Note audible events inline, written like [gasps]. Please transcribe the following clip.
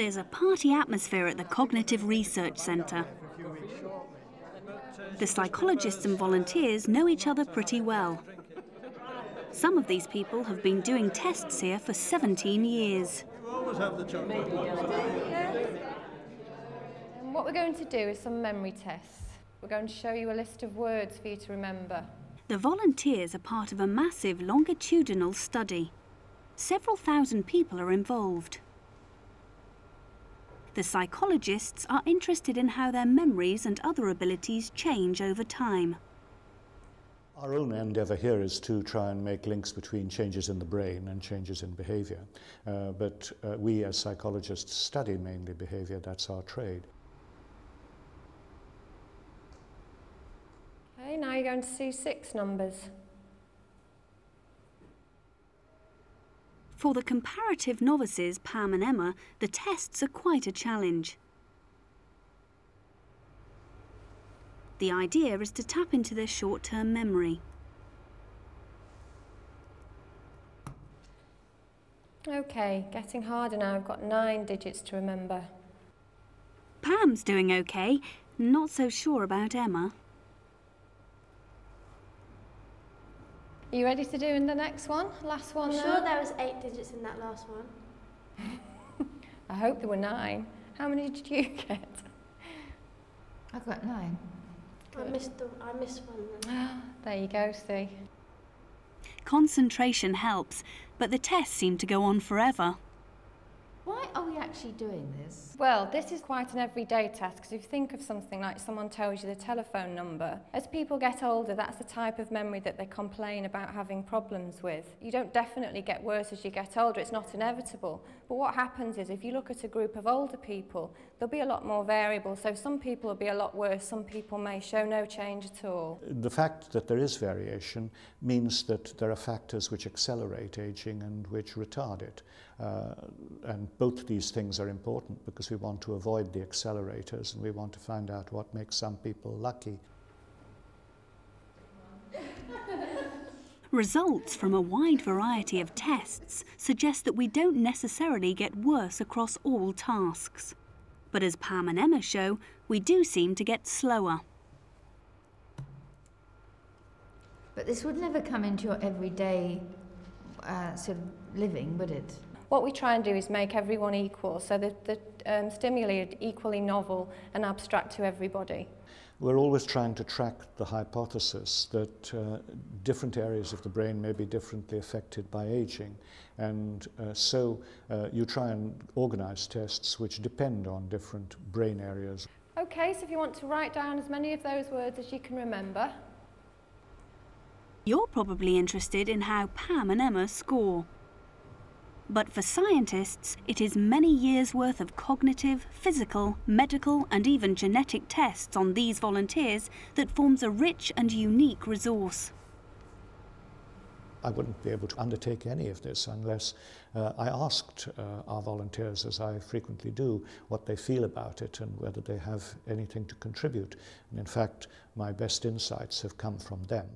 There's a party atmosphere at the Cognitive Research Centre. The psychologists and volunteers know each other pretty well. Some of these people have been doing tests here for 17 years. And what we're going to do is some memory tests. We're going to show you a list of words for you to remember. The volunteers are part of a massive longitudinal study. Several thousand people are involved. The psychologists are interested in how their memories and other abilities change over time. Our own endeavour here is to try and make links between changes in the brain and changes in behaviour. Uh, but uh, we as psychologists study mainly behaviour, that's our trade. Okay, now you're going to see six numbers. For the comparative novices, Pam and Emma, the tests are quite a challenge. The idea is to tap into their short-term memory. Okay, getting harder now. I've got nine digits to remember. Pam's doing okay, not so sure about Emma. Are you ready to do in the next one? Last one I'm now? sure there was eight digits in that last one. [laughs] I hope there were nine. How many did you [laughs] get? I got nine. I missed the, I missed one. Then. [gasps] There you go, see. Concentration helps, but the tests seem to go on forever. Why are we actually doing this? Well, this is quite an everyday task because if you think of something like someone tells you the telephone number, as people get older, that's the type of memory that they complain about having problems with. You don't definitely get worse as you get older, it's not inevitable. But what happens is if you look at a group of older people, there'll be a lot more variable. So some people will be a lot worse, some people may show no change at all. The fact that there is variation means that there are factors which accelerate aging and which retard it. Uh, and both these things are important because we want to avoid the accelerators and we want to find out what makes some people lucky. Results from a wide variety of tests suggest that we don't necessarily get worse across all tasks. But as Pam and Emma show, we do seem to get slower. But this would never come into your everyday uh, sort of living, would it? What we try and do is make everyone equal, so that the um, stimuli are equally novel and abstract to everybody. We're always trying to track the hypothesis that uh, different areas of the brain may be differently affected by aging. And uh, so uh, you try and organize tests which depend on different brain areas. Okay, so if you want to write down as many of those words as you can remember. You're probably interested in how Pam and Emma score. But for scientists, it is many years' worth of cognitive, physical, medical, and even genetic tests on these volunteers that forms a rich and unique resource. I wouldn't be able to undertake any of this unless uh, I asked uh, our volunteers, as I frequently do, what they feel about it and whether they have anything to contribute. And in fact, my best insights have come from them.